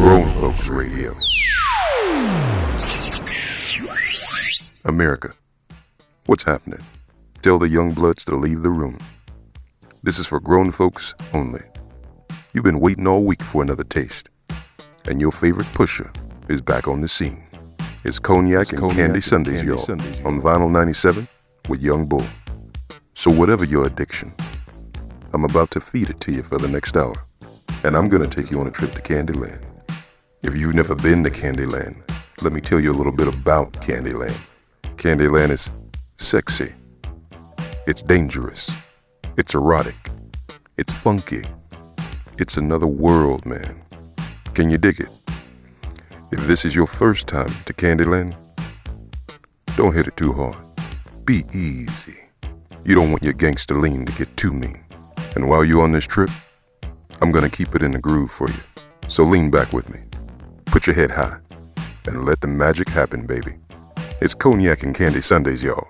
Grown Folks Radio. America, what's happening? Tell the young bloods to leave the room. This is for grown folks only. You've been waiting all week for another taste, and your favorite pusher is back on the scene. It's Cognac it's and Cognac Candy and Sundays, Candy y'all, Sundays, on Vinyl 97 with Young Bull. So, whatever your addiction, I'm about to feed it to you for the next hour, and I'm gonna take you on a trip to Candyland. If you've never been to Candyland, let me tell you a little bit about Candyland. Candyland is sexy, it's dangerous, it's erotic, it's funky, it's another world, man. Can you dig it? If this is your first time to Candyland, don't hit it too hard. Be easy. You don't want your gangster lean to get too mean. And while you're on this trip, I'm gonna keep it in the groove for you. So lean back with me. Put your head high and let the magic happen, baby. It's Cognac and Candy Sundays, y'all.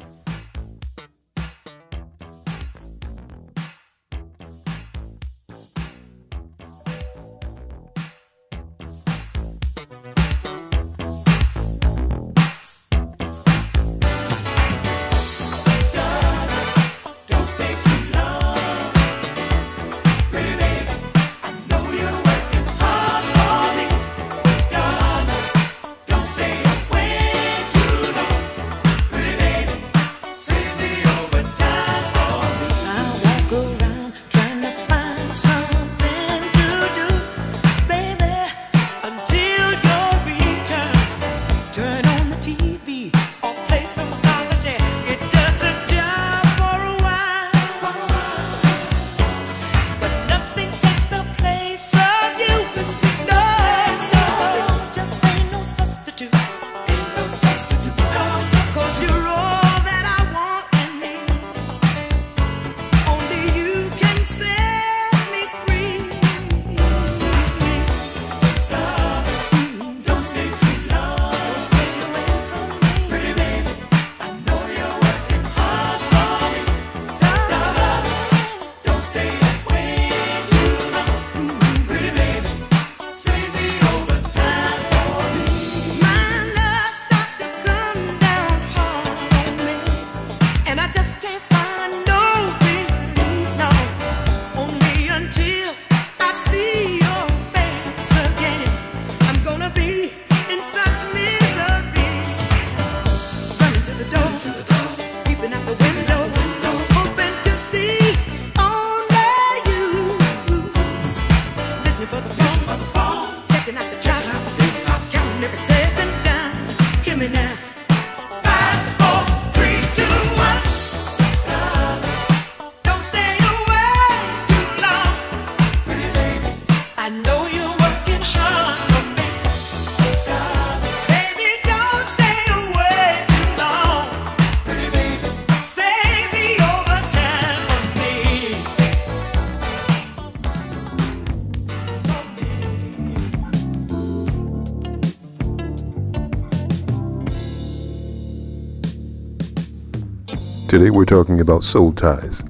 Today we're talking about soul ties,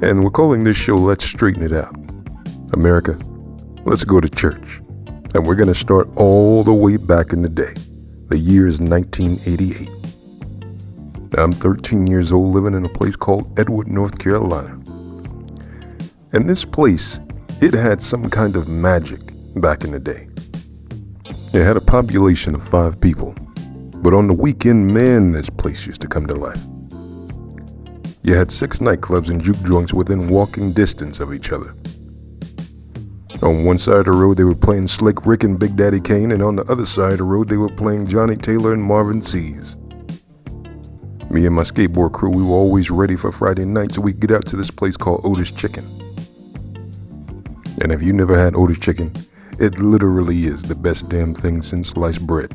and we're calling this show Let's Straighten It Out. America, let's go to church. And we're going to start all the way back in the day. The year is 1988. I'm 13 years old living in a place called Edward, North Carolina. And this place, it had some kind of magic back in the day. It had a population of five people, but on the weekend, man, this place used to come to life. You had six nightclubs and juke joints within walking distance of each other. On one side of the road, they were playing Slick Rick and Big Daddy Kane, and on the other side of the road, they were playing Johnnie Taylor and Marvin Sease. Me and my skateboard crew, we were always ready for Friday night so we could get out to this place called Otis Chicken. And if you never had Otis Chicken, it literally is the best damn thing since sliced bread.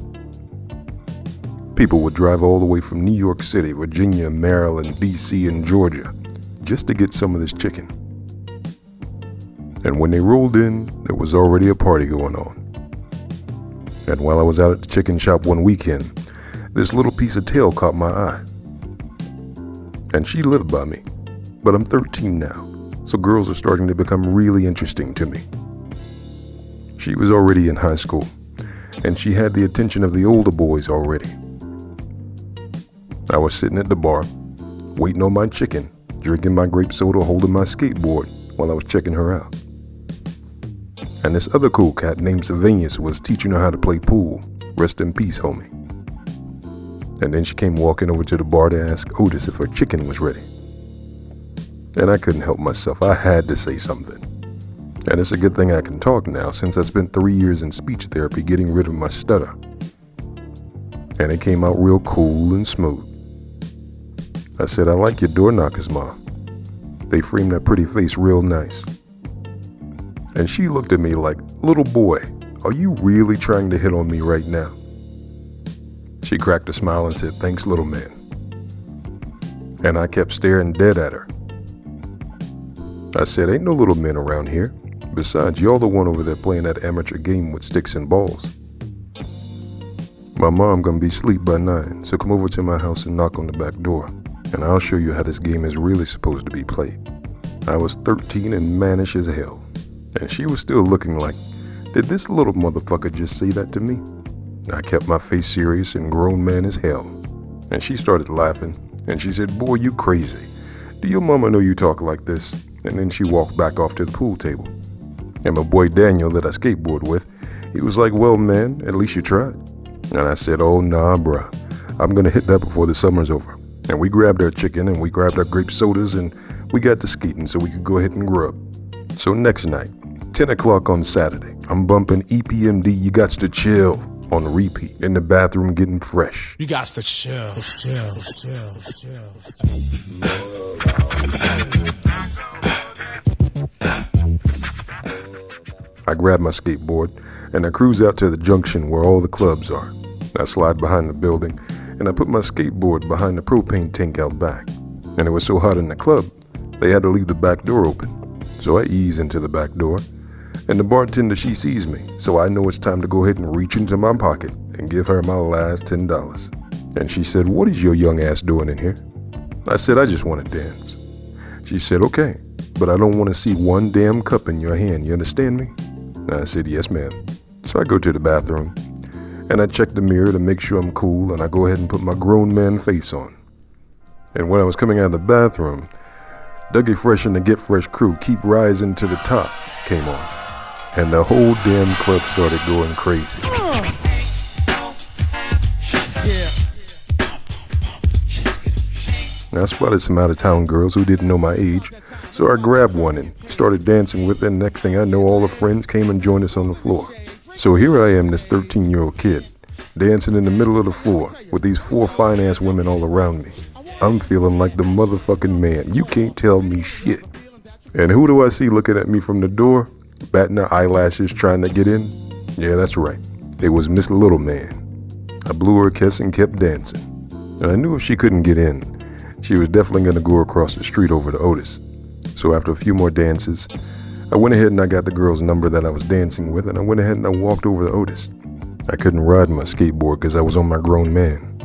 People would drive all the way from New York City, Virginia, Maryland, DC, and Georgia just to get some of this chicken. And when they rolled in, there was already a party going on. And while I was out at the chicken shop one weekend, this little piece of tail caught my eye. And she lived by me. But I'm 13 now, so girls are starting to become really interesting to me. She was already in high school, and she had the attention of the older boys already. I was sitting at the bar, waiting on my chicken, drinking my grape soda, holding my skateboard while I was checking her out. And this other cool cat named Sylvanus was teaching her how to play pool. Rest in peace, homie. And then she came walking over to the bar to ask Otis if her chicken was ready. And I couldn't help myself. I had to say something. And it's a good thing I can talk now since I spent three years in speech therapy getting rid of my stutter. And it came out real cool and smooth. I said, I like your door knockers, Ma. They framed that pretty face real nice. And she looked at me like, Little boy, are you really trying to hit on me right now? She cracked a smile and said, Thanks, little man. And I kept staring dead at her. I said, Ain't no little men around here. Besides, you're the one over there playing that amateur game with sticks and balls. My mom gonna be asleep by nine, so come over to my house and knock on the back door, and I'll show you how this game is really supposed to be played. I was 13 and mannish as hell, and she was still looking like, did this little motherfucker just say that to me? I kept my face serious and grown man as hell, and she started laughing, and she said, boy, you crazy. Do your mama know you talk like this? And then she walked back off to the pool table. And my boy Daniel that I skateboard with, he was like, Well, man, at least you tried. And I said, Oh, nah, bruh. I'm gonna hit that before the summer's over. And we grabbed our chicken and we grabbed our grape sodas and we got to skating so we could go ahead and grub. So next night, 10 o'clock on Saturday, I'm bumping EPMD You Got to Chill on repeat in the bathroom getting fresh. You got to chill, chill, chill, chill. I grab my skateboard and I cruise out to the junction where all the clubs are. I slide behind the building and I put my skateboard behind the propane tank out back. And it was so hot in the club, they had to leave the back door open. So I ease into the back door, and the bartender she sees me, so I know it's time to go ahead and reach into my pocket and give her my last ten dollars. And she said, What is your young ass doing in here? I said, I just want to dance. She said, Okay, but I don't want to see one damn cup in your hand, you understand me? I said, Yes, ma'am. So I go to the bathroom and I check the mirror to make sure I'm cool and I go ahead and put my grown man face on. And when I was coming out of the bathroom, Dougie Fresh and the Get Fresh crew keep rising to the top came on. And the whole damn club started going crazy. I spotted some out of town girls who didn't know my age, so I grabbed one and started dancing with them. Next thing I know, all the friends came and joined us on the floor. So here I am, this 13 year old kid, dancing in the middle of the floor with these four fine ass women all around me. I'm feeling like the motherfucking man. You can't tell me shit. And who do I see looking at me from the door, batting her eyelashes trying to get in? Yeah, that's right. It was Miss Little Man. I blew her a kiss and kept dancing. And I knew if she couldn't get in, she was definitely going to go across the street over to Otis. So after a few more dances, I went ahead and I got the girl's number that I was dancing with, and I went ahead and I walked over to Otis. I couldn't ride my skateboard because I was on my grown man.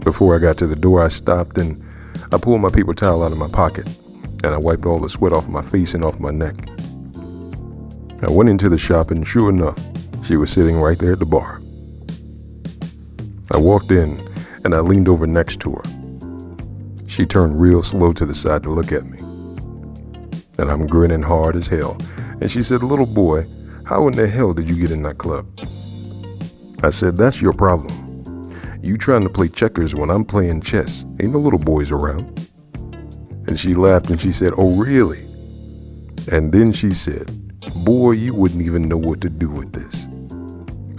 Before I got to the door, I stopped and I pulled my paper towel out of my pocket, and I wiped all the sweat off my face and off my neck. I went into the shop, and sure enough, she was sitting right there at the bar. I walked in and I leaned over next to her. She turned real slow to the side to look at me. And I'm grinning hard as hell. And she said, Little boy, how in the hell did you get in that club? I said, That's your problem. You trying to play checkers when I'm playing chess. Ain't no little boys around. And she laughed and she said, Oh, really? And then she said, Boy, you wouldn't even know what to do with this.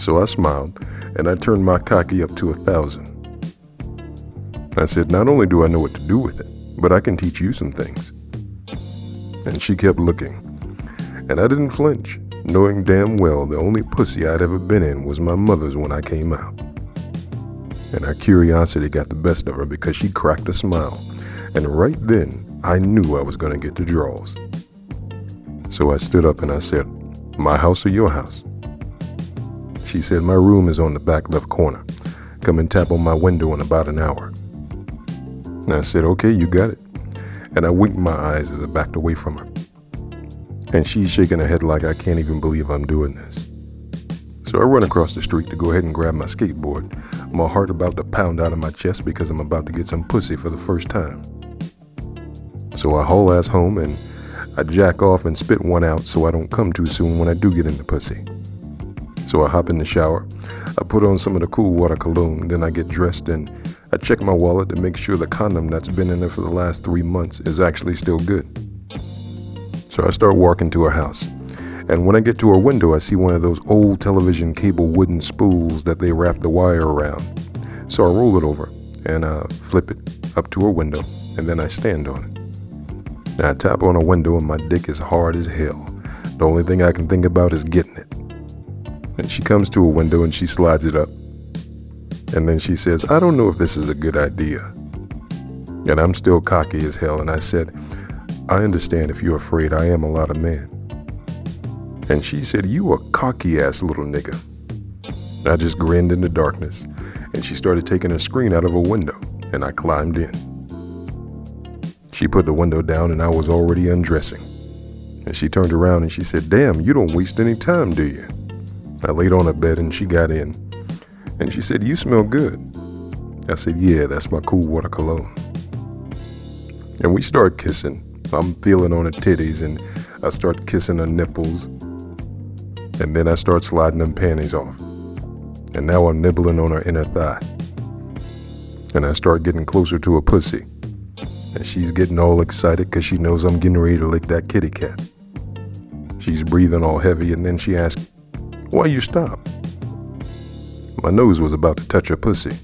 So I smiled and I turned my cocky up to a thousand. I said, Not only do I know what to do with it, but I can teach you some things. And she kept looking. And I didn't flinch, knowing damn well the only pussy I'd ever been in was my mother's when I came out. And her curiosity got the best of her because she cracked a smile. And right then, I knew I was going to get the draws. So I stood up and I said, My house or your house? She said, My room is on the back left corner. Come and tap on my window in about an hour. And I said, okay, you got it. And I winked my eyes as I backed away from her. And she's shaking her head like I can't even believe I'm doing this. So I run across the street to go ahead and grab my skateboard, my heart about to pound out of my chest because I'm about to get some pussy for the first time. So I haul ass home and I jack off and spit one out so I don't come too soon when I do get into pussy. So I hop in the shower, I put on some of the cool water cologne, then I get dressed and I check my wallet to make sure the condom that's been in there for the last three months is actually still good. So I start walking to her house. And when I get to her window, I see one of those old television cable wooden spools that they wrap the wire around. So I roll it over and I flip it up to her window, and then I stand on it. And I tap on a window, and my dick is hard as hell. The only thing I can think about is getting it. And she comes to a window and she slides it up. And then she says, I don't know if this is a good idea. And I'm still cocky as hell, and I said, I understand if you're afraid I am a lot of man. And she said, You a cocky ass little nigga. I just grinned in the darkness, and she started taking a screen out of a window, and I climbed in. She put the window down, and I was already undressing. And she turned around and she said, Damn, you don't waste any time, do you? I laid on a bed and she got in. And she said, You smell good. I said, Yeah, that's my cool water cologne. And we start kissing. I'm feeling on her titties and I start kissing her nipples. And then I start sliding them panties off. And now I'm nibbling on her inner thigh. And I start getting closer to her pussy. And she's getting all excited because she knows I'm getting ready to lick that kitty cat. She's breathing all heavy, and then she asks, Why you stop? My nose was about to touch her pussy.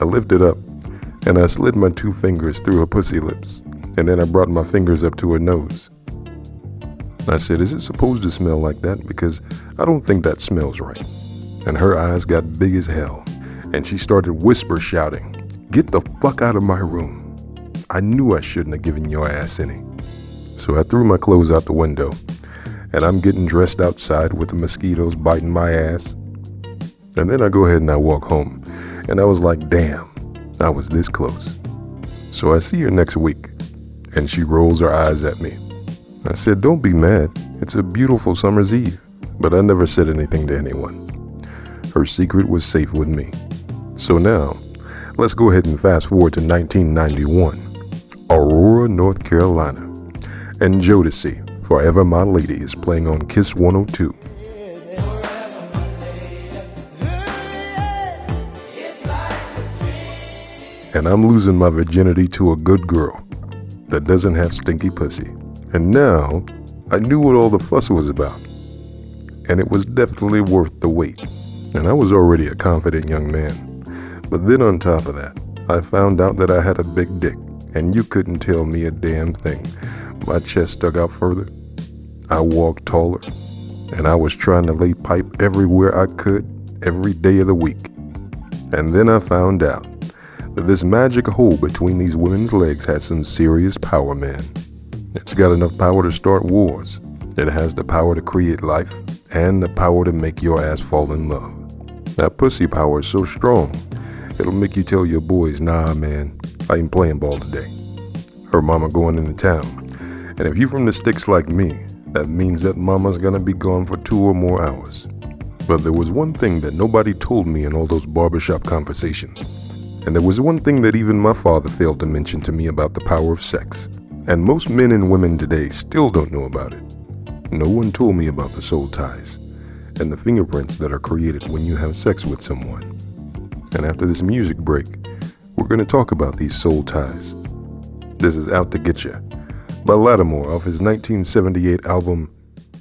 I lifted up, and I slid my two fingers through her pussy lips, and then I brought my fingers up to her nose. I said, Is it supposed to smell like that? Because I don't think that smells right. And her eyes got big as hell, and she started whisper shouting, Get the fuck out of my room. I knew I shouldn't have given your ass any. So I threw my clothes out the window, and I'm getting dressed outside with the mosquitoes biting my ass. And then I go ahead and I walk home, and I was like, damn, I was this close. So I see her next week, and she rolls her eyes at me. I said, Don't be mad. It's a beautiful summer's eve. But I never said anything to anyone. Her secret was safe with me. So now, Let's go ahead and fast forward to 1991, Aurora, North Carolina. And Jodeci, Forever My Lady, is playing on Kiss 102. And I'm losing my virginity to a good girl that doesn't have stinky pussy. And now I knew what all the fuss was about. And it was definitely worth the wait. And I was already a confident young man. But then on top of that, I found out that I had a big dick, and you couldn't tell me a damn thing. My chest stuck out further. I walked taller, and I was trying to lay pipe everywhere I could, every day of the week. And then I found out that this magic hole between these women's legs has some serious power, man. It's got enough power to start wars. It has the power to create life and the power to make your ass fall in love. That pussy power is so strong It'll make you tell your boys, nah, man, I ain't playing ball today. Her mama going into town. And if you from the sticks like me, that means that mama's gonna be gone for two or more hours. But there was one thing that nobody told me in all those barbershop conversations. And there was one thing that even my father failed to mention to me about the power of sex. And most men and women today still don't know about it. No one told me about the soul ties and the fingerprints that are created when you have sex with someone. And after this music break, we're going to talk about these soul ties. This is Out to Get Ya by Latimore off his 1978 album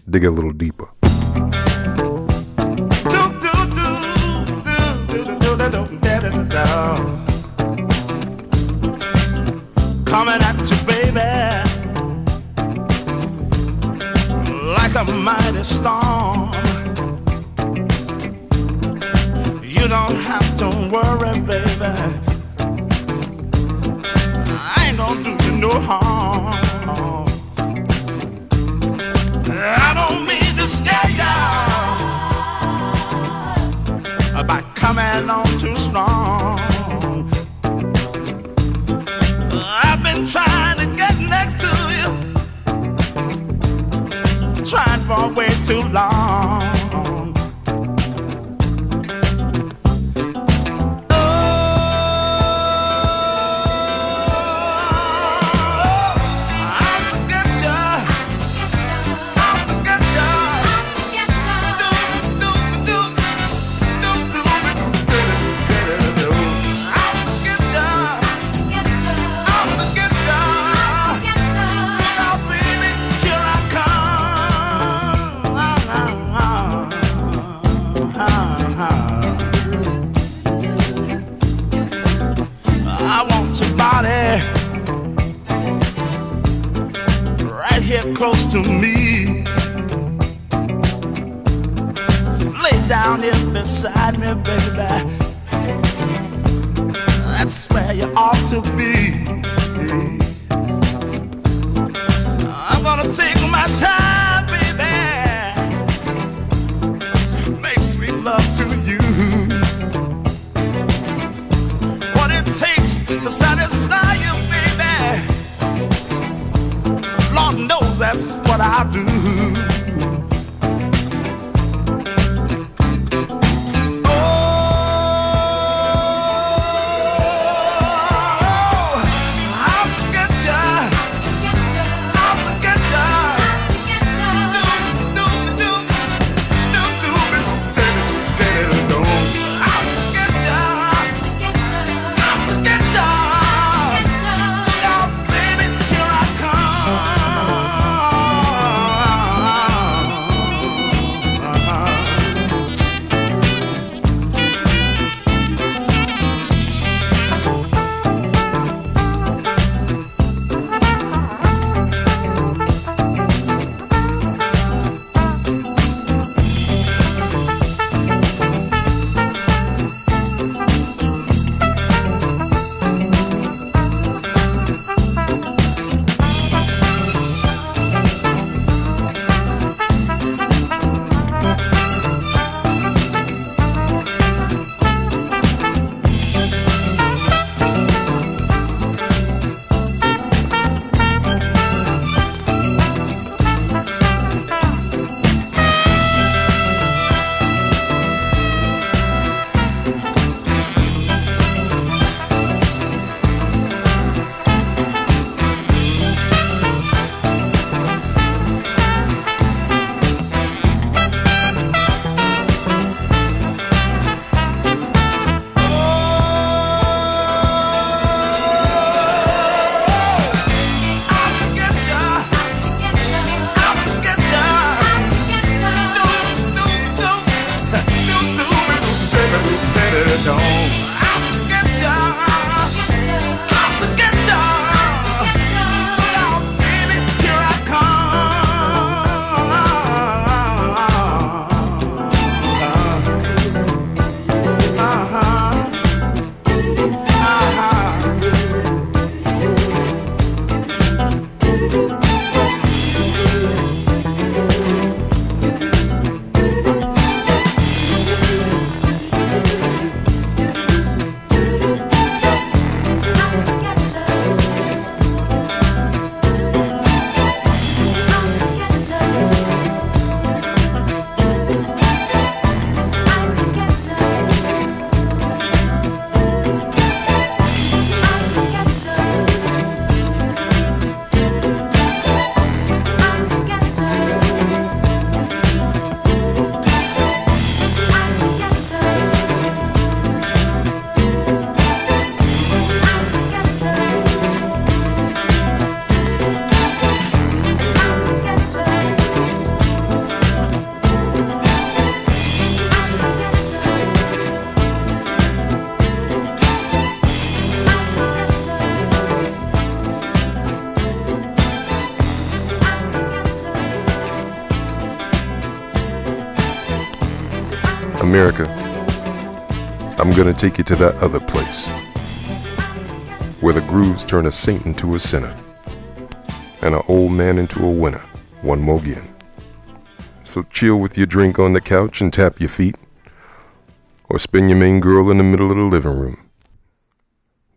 Dig a Little Deeper. Coming at you, baby, like a mighty storm. You don't have to worry, baby. I ain't gonna do you no harm. I don't mean to scare ya by coming on too strong. For way too long. To me. Take you to that other place where the grooves turn a saint into a sinner and an old man into a winner one more. So chill with your drink on the couch and tap your feet, or spin your main girl in the middle of the living room.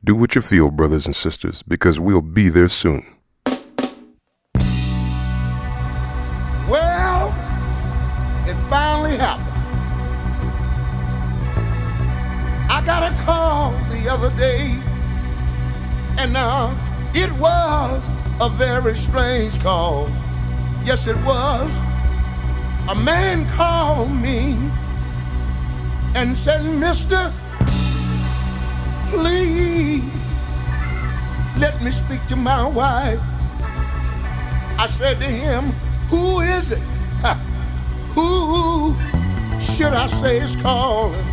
Do what you feel, brothers and sisters, because we'll be there soon. And uh, it was a very strange call. Yes, it was. A man called me and said, Mister, please let me speak to my wife. I said to him, Who is it? Who should I say is calling?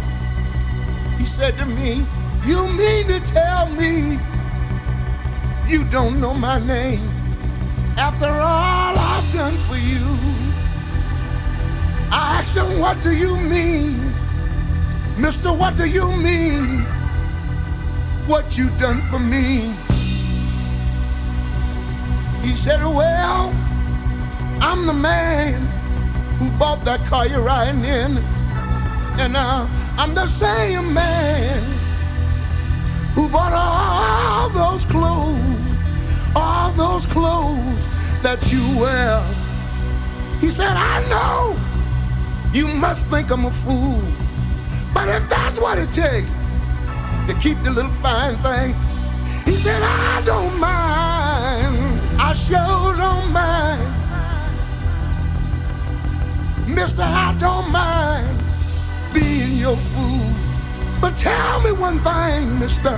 He said to me, You mean to tell me you don't know my name? After all I've done for you, I asked him, What do you mean? Mister, what do you mean? What you done for me? He said, Well, I'm the man who bought that car you're riding in. And uh, I'm the same man who bought all those clothes, all those clothes that you wear. He said, I know you must think I'm a fool. But if that's what it takes to keep the little fine thing, he said, I don't mind. I sure don't mind. Mister, I don't mind being your fool. But tell me one thing, mister.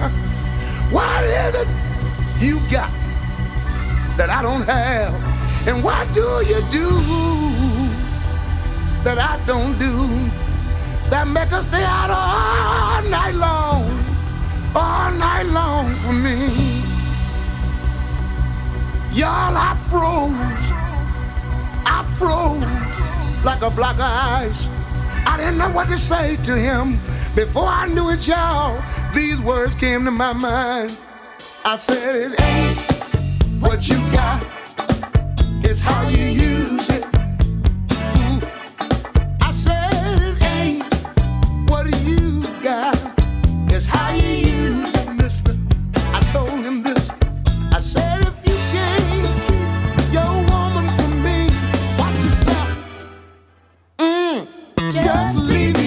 What is it you got that I don't have? And what do you do that I don't do? That make us stay out all night long, all night long for me. Y'all, I froze. I froze like a block of ice. I didn't know what to say to him. Before I knew it, y'all, these words came to my mind. I said, It ain't what you got, it's how you use it. I said, It ain't what you got, it's how you use it, mister. I told him this. I said, If you can't keep your woman from me, watch yourself. Mm, just leave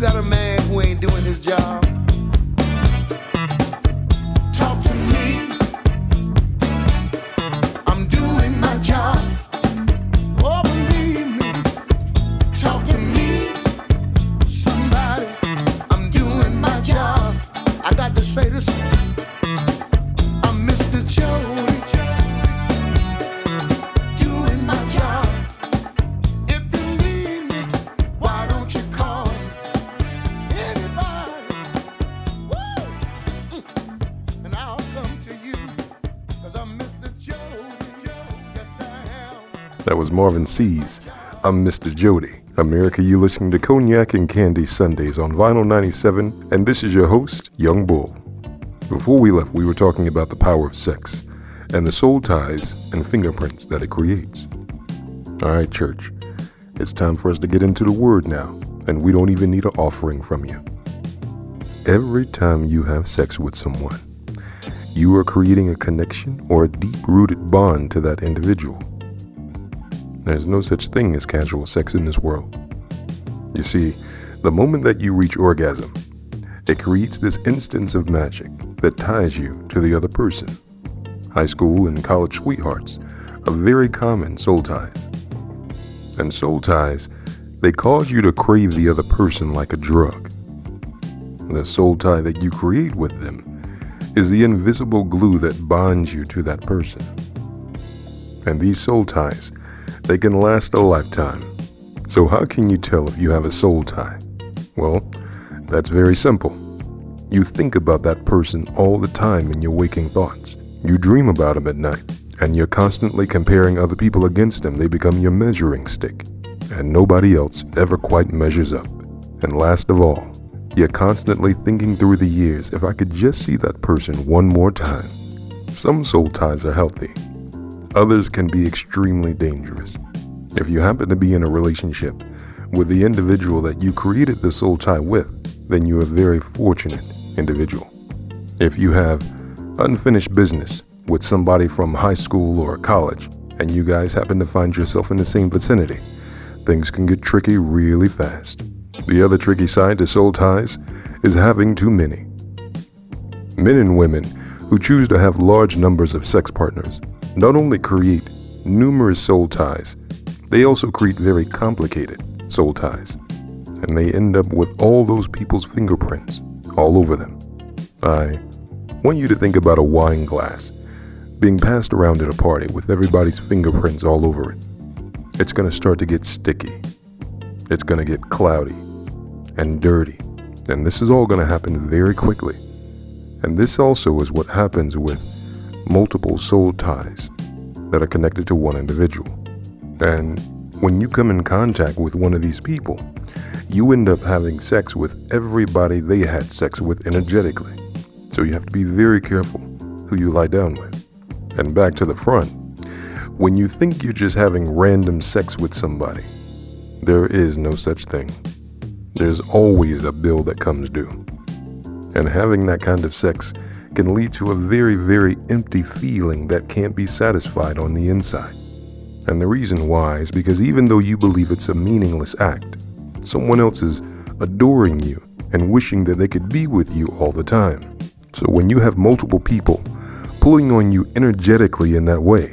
Got a man who ain't doing his job, Marvin Sease. I'm Mr. Jody. America, you're listening to Cognac and Candy Sundays on Vinyl 97, and this is your host, Young Bull. Before we left, we were talking about the power of sex and the soul ties and fingerprints that it creates. All right, church, it's time for us to get into the word now, and we don't even need an offering from you. Every time you have sex with someone, you are creating a connection or a deep rooted bond to that individual. There's no such thing as casual sex in this world. You see, the moment that you reach orgasm, it creates this instance of magic that ties you to the other person. High school and college sweethearts are very common soul ties. And soul ties, they cause you to crave the other person like a drug. The soul tie that you create with them is the invisible glue that bonds you to that person. And these soul ties, they can last a lifetime. So, how can you tell if you have a soul tie? Well, that's very simple. You think about that person all the time in your waking thoughts. You dream about him at night, and you're constantly comparing other people against him. They become your measuring stick, and nobody else ever quite measures up. And last of all, you're constantly thinking through the years if I could just see that person one more time. Some soul ties are healthy, others can be extremely dangerous. If you happen to be in a relationship with the individual that you created the soul tie with, then you're a very fortunate individual. If you have unfinished business with somebody from high school or college, and you guys happen to find yourself in the same vicinity, things can get tricky really fast. The other tricky side to soul ties is having too many. Men and women who choose to have large numbers of sex partners not only create numerous soul ties, they also create very complicated soul ties. And they end up with all those people's fingerprints all over them. I want you to think about a wine glass being passed around at a party with everybody's fingerprints all over it. It's going to start to get sticky. It's going to get cloudy and dirty. And this is all going to happen very quickly. And this also is what happens with multiple soul ties that are connected to one individual. And when you come in contact with one of these people, you end up having sex with everybody they had sex with energetically. So you have to be very careful who you lie down with. And back to the front, when you think you're just having random sex with somebody, there is no such thing. There's always a bill that comes due. And having that kind of sex can lead to a very, very empty feeling that can't be satisfied on the inside. And the reason why is because even though you believe it's a meaningless act, someone else is adoring you and wishing that they could be with you all the time. So when you have multiple people pulling on you energetically in that way,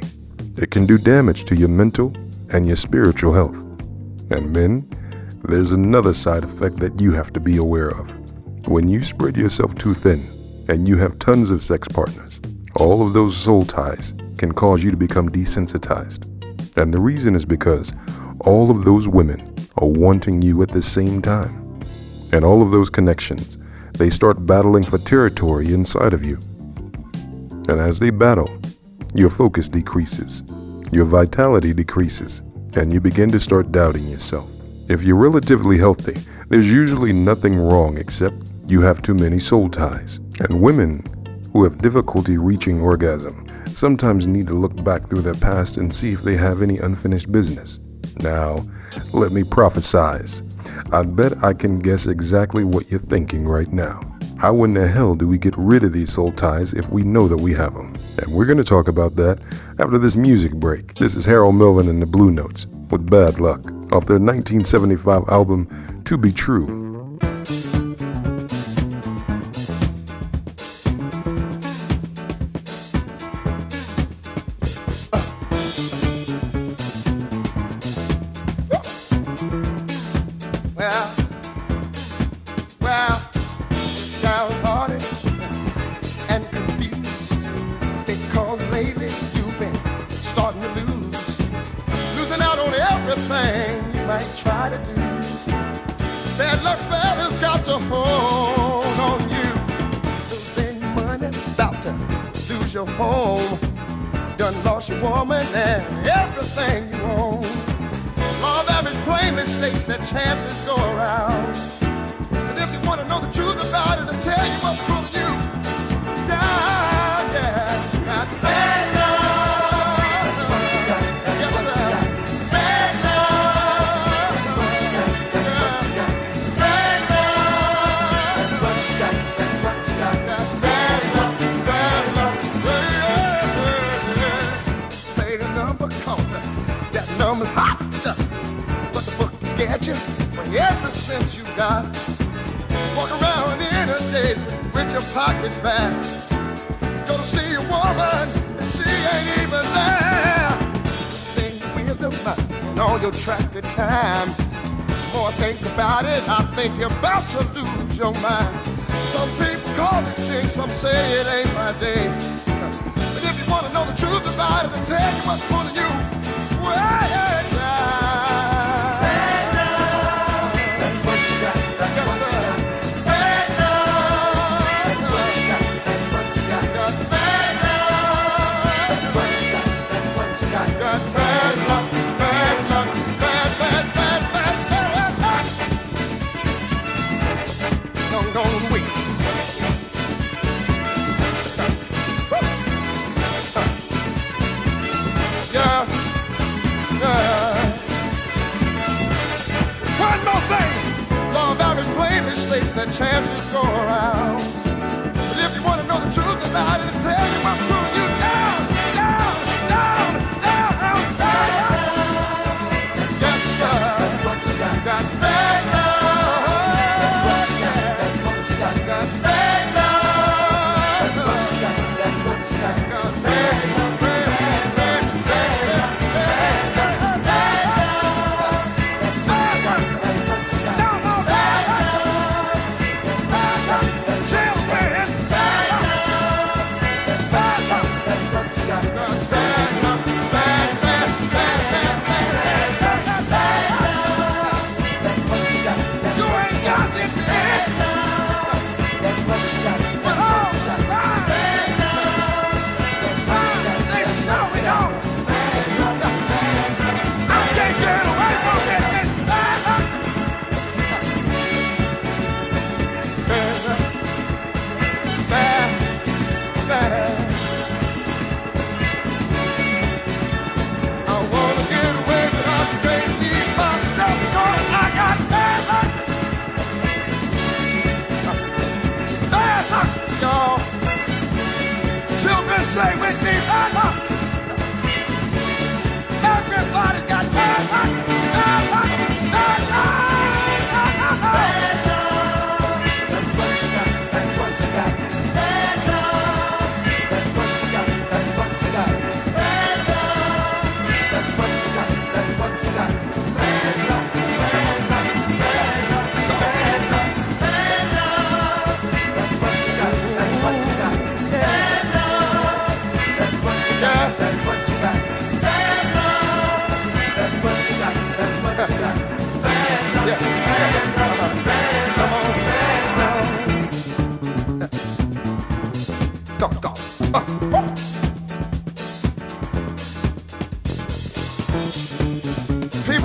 it can do damage to your mental and your spiritual health. And men, there's another side effect that you have to be aware of. When you spread yourself too thin and you have tons of sex partners, all of those soul ties can cause you to become desensitized. And the reason is because all of those women are wanting you at the same time. And all of those connections, they start battling for territory inside of you. And as they battle, your focus decreases, your vitality decreases, and you begin to start doubting yourself. If you're relatively healthy, there's usually nothing wrong except you have too many soul ties. And women who have difficulty reaching orgasm sometimes need to look back through their past and see if they have any unfinished business. Now, let me prophesize. I bet I can guess exactly what you're thinking right now. How in the hell do we get rid of these soul ties if we know that we have them? And we're going to talk about that after this music break. This is Harold Melvin and the Blue Notes with Bad Luck off their 1975 album To Be True. Woman and everything you own. Law of average plainly states that chances go around. But if you want to know the truth about it, I'll tell you what's pulling is for every cent you got. Walk around in a daze with your pockets back. Go to see a woman, and she ain't even there. Sing and all your track of time. More I think about it, I think you're about to lose your mind. Some people call it jinx, some say it ain't my day. But if you want to know the truth about it, I'll tell you what's pulling you way sede, pastor.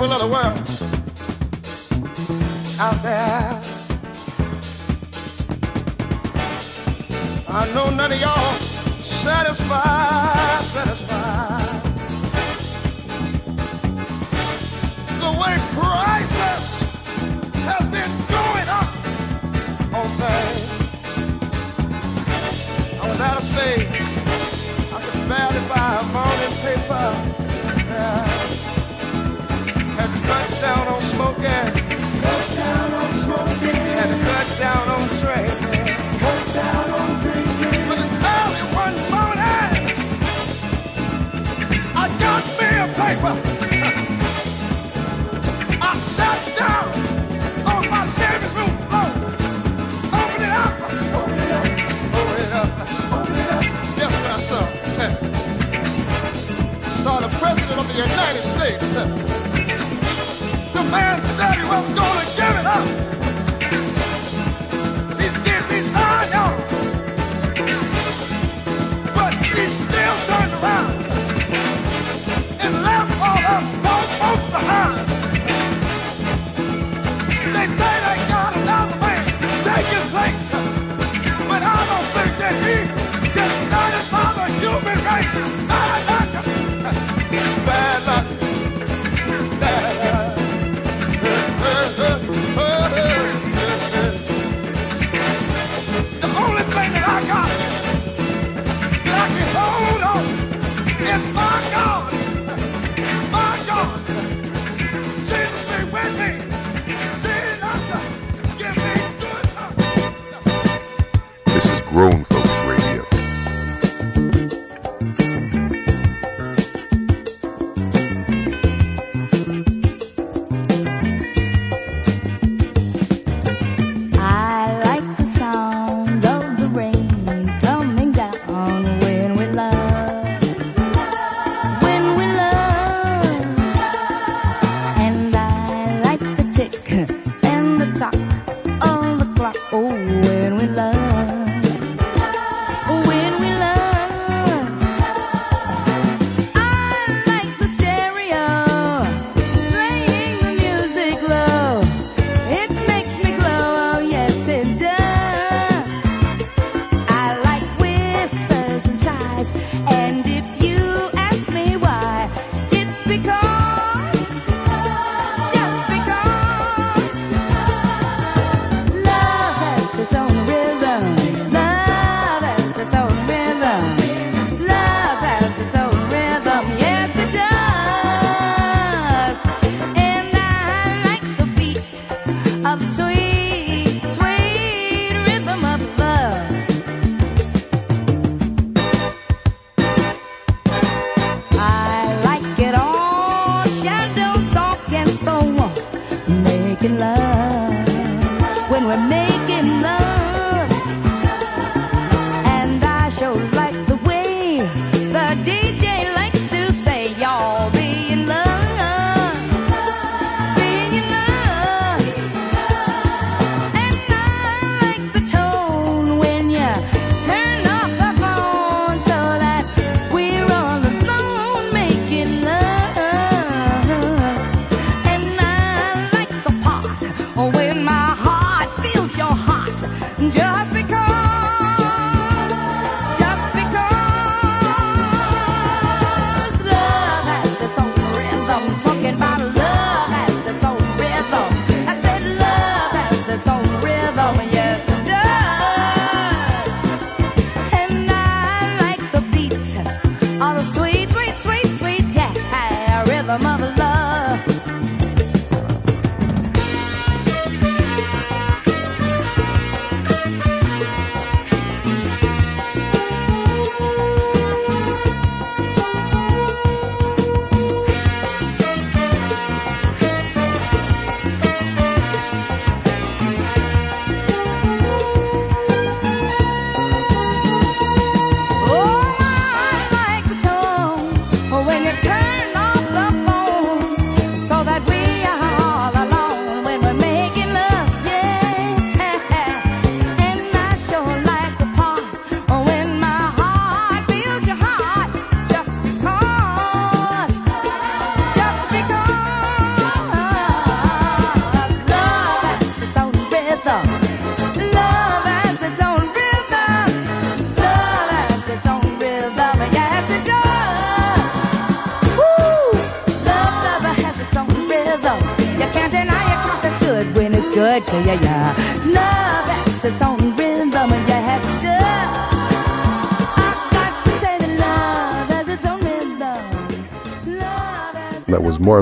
people of world out there. I know none of y'all satisfied, satisfied. The way prices have been going up on things. I was out of state. I could barely buy a morning paper. Yeah. Cut down on smoking. Cut down on smoking. Had to cut down on drinking. Cut down on drinking. But early one morning, I got me a paper. I sat down on my living room floor. Open it up. Open it up. Open it up. Open it up. Guess what I saw? saw the President of the United States. Man said he was to give it up. He did resign, y'all. But he still turned around and left all us poor folks behind. They say they got another man take his place. But I don't think that he can satisfy the human race. Bad luck. Bad luck. Grown Folks Radio.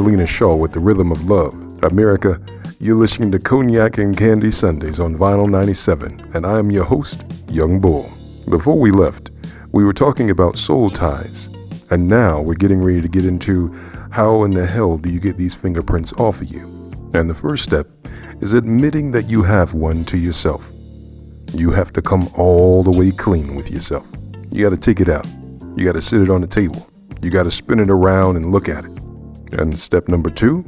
Marlena Shaw with The Rhythm of Love. America, you're listening to Cognac and Candy Sundays on Vinyl 97, and I am your host, Young Bull. Before we left, we were talking about soul ties, and now we're getting ready to get into how in the hell do you get these fingerprints off of you. And the first step is admitting that you have one to yourself. You have to come all the way clean with yourself. You got to take it out. You got to sit it on the table. You got to spin it around and look at it. And step number two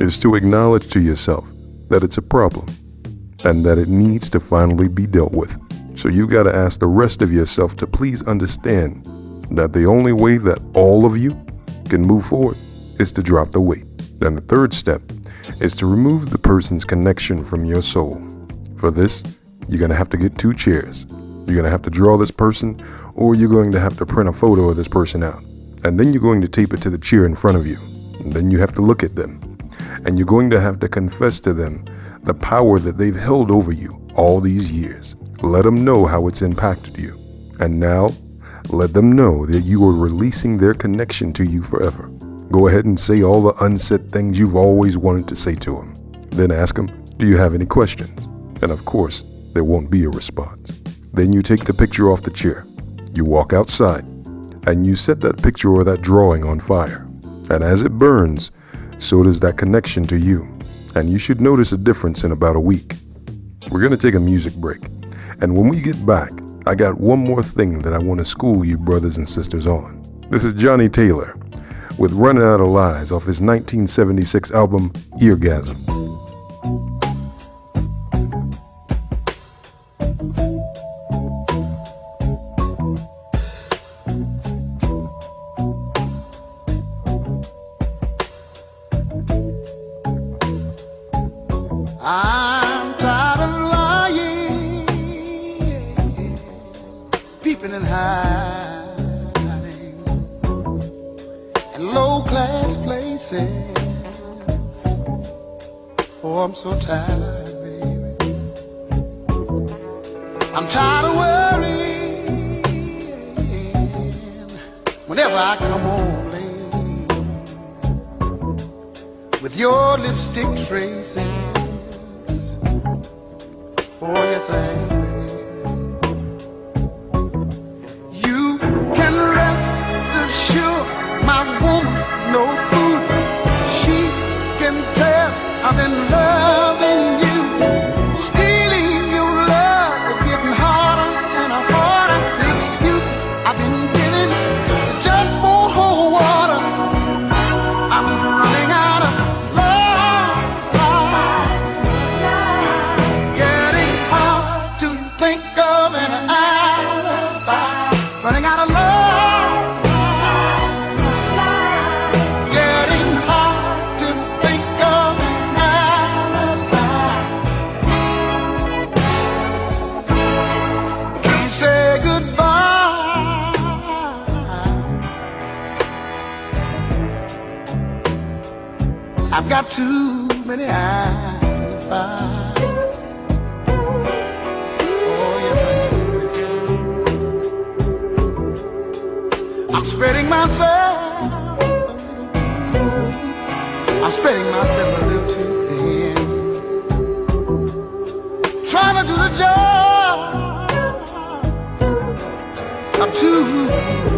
is to acknowledge to yourself that it's a problem and that it needs to finally be dealt with. So you got to ask the rest of yourself to please understand that the only way that all of you can move forward is to drop the weight. Then the third step is to remove the person's connection from your soul. For this, you're going to have to get two chairs. You're going to have to draw this person, or you're going to have to print a photo of this person out. And then you're going to tape it to the chair in front of you. And then you have to look at them. And you're going to have to confess to them the power that they've held over you all these years. Let them know how it's impacted you. And now, let them know that you are releasing their connection to you forever. Go ahead and say all the unsaid things you've always wanted to say to them. Then ask them, Do you have any questions? And of course, there won't be a response. Then you take the picture off the chair. You walk outside, and you set that picture or that drawing on fire. And as it burns, so does that connection to you. And you should notice a difference in about a week. We're going to take a music break. And when we get back, I got one more thing that I want to school you brothers and sisters on. This is Johnnie Taylor with Running Out of Lies off his 1976 album Eargasm. I'm so tired, baby. I'm tired of worrying whenever I come home late with your lipstick traces. Oh, yes, I am. The job. Of too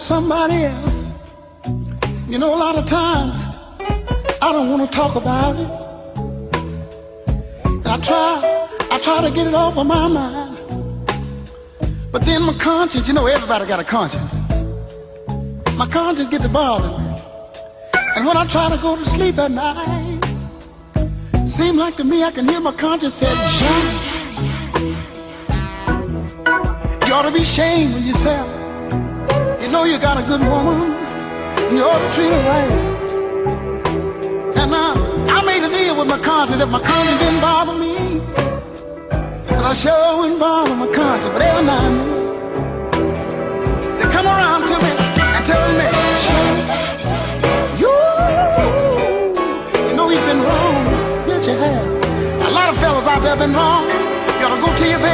somebody else. You know, a lot of times I don't want to talk about it. And I try, I try to get it off of my mind. But then my conscience, you know, everybody got a conscience. My conscience gets to bother me. And when I try to go to sleep at night, seem like to me I can hear my conscience say, John, you ought to be ashamed of yourself. Know you got a good woman, and you ought to treat her right. And uh, I made a deal with my conscience. that my conscience didn't bother me, then I sure wouldn't bother my conscience. But every now and then, they come around to me and tell me, "Shut you, you know you've been wrong. Yes, you have. A lot of fellas out there been wrong. You to go to your baby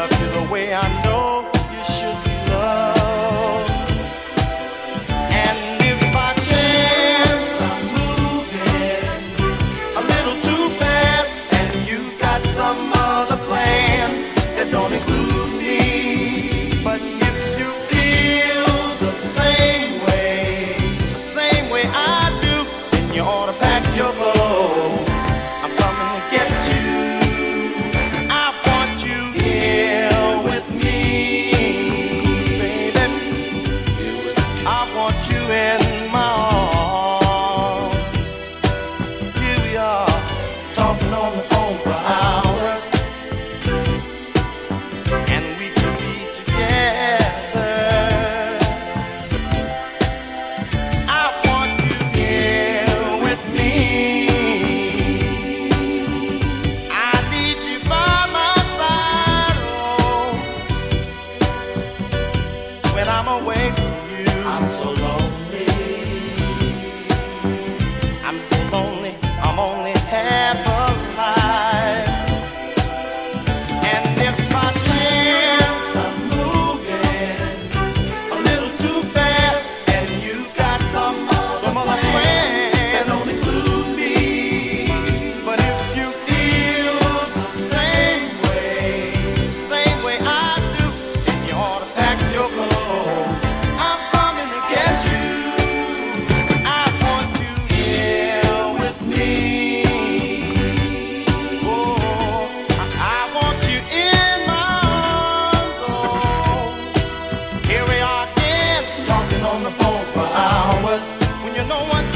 Love you the way I know what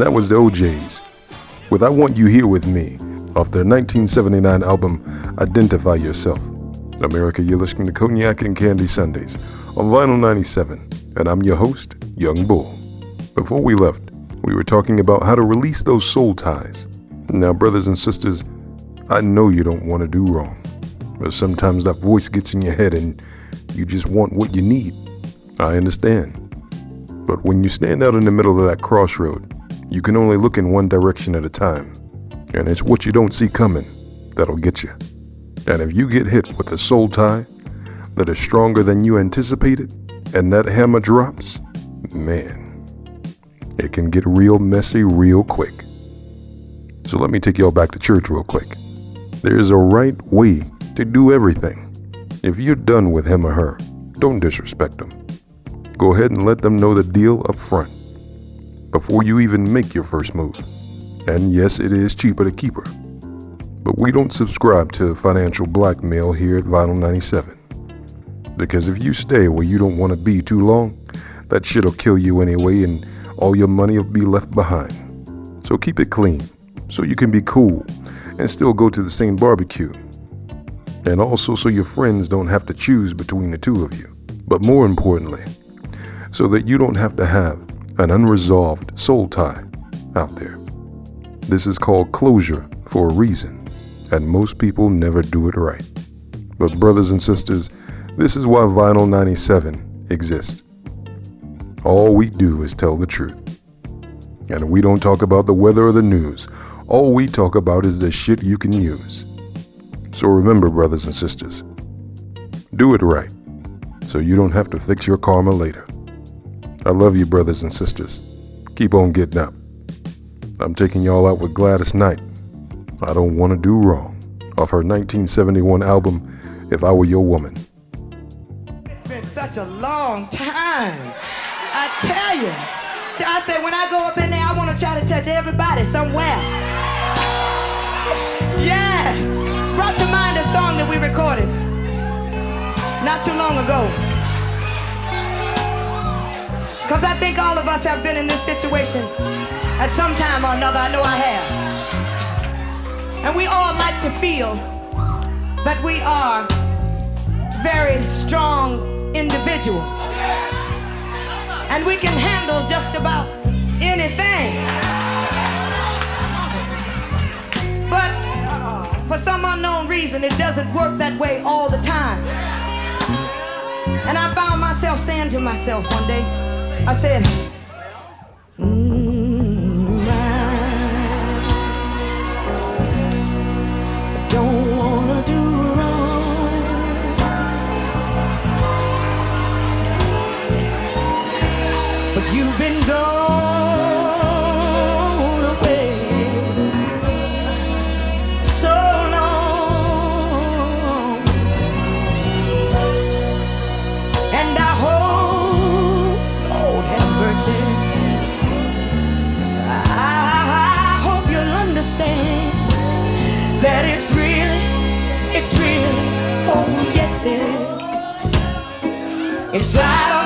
And that was the O'Jays with I Want You Here With Me off their 1979 album Identify Yourself. America, you're listening to Cognac and Candy Sundays on Vinyl 97, and I'm your host, Young Bull. Before we left, we were talking about how to release those soul ties. Now, brothers and sisters, I know you don't want to do wrong, but sometimes that voice gets in your head and you just want what you need. I understand. But when you stand out in the middle of that crossroad, you can only look in one direction at a time. And it's what you don't see coming that'll get you. And if you get hit with a soul tie that is stronger than you anticipated, and that hammer drops, man, it can get real messy real quick. So let me take y'all back to church real quick. There's a right way to do everything. If you're done with him or her, don't disrespect them. Go ahead and let them know the deal up front before you even make your first move. And yes, it is cheaper to keep her. But we don't subscribe to financial blackmail here at Vinyl 97. Because if you stay where you don't want to be too long, that shit'll kill you anyway and all your money will be left behind. So keep it clean so you can be cool and still go to the same barbecue. And also so your friends don't have to choose between the two of you. But more importantly, so that you don't have to have an unresolved soul tie out there. This is called closure for a reason, and most people never do it right. But, brothers and sisters, this is why Vinyl 97 exists. All we do is tell the truth. And we don't talk about the weather or the news. All we talk about is the shit you can use. So remember, brothers and sisters, do it right so you don't have to fix your karma later. I love you, brothers and sisters. Keep on getting up. I'm taking y'all out with Gladys Knight. I don't want to do wrong. Off her 1971 album, If I Were Your Woman. It's been such a long time. I tell you. I said, when I go up in there, I want to try to touch everybody somewhere. Yes. Brought to mind a song that we recorded not too long ago. Because I think all of us have been in this situation at some time or another. I know I have. And we all like to feel that we are very strong individuals. And we can handle just about anything. But for some unknown reason, it doesn't work that way all the time. And I found myself saying to myself one day, I said, "Mm, that it's real, it's real, oh yes it is. It's out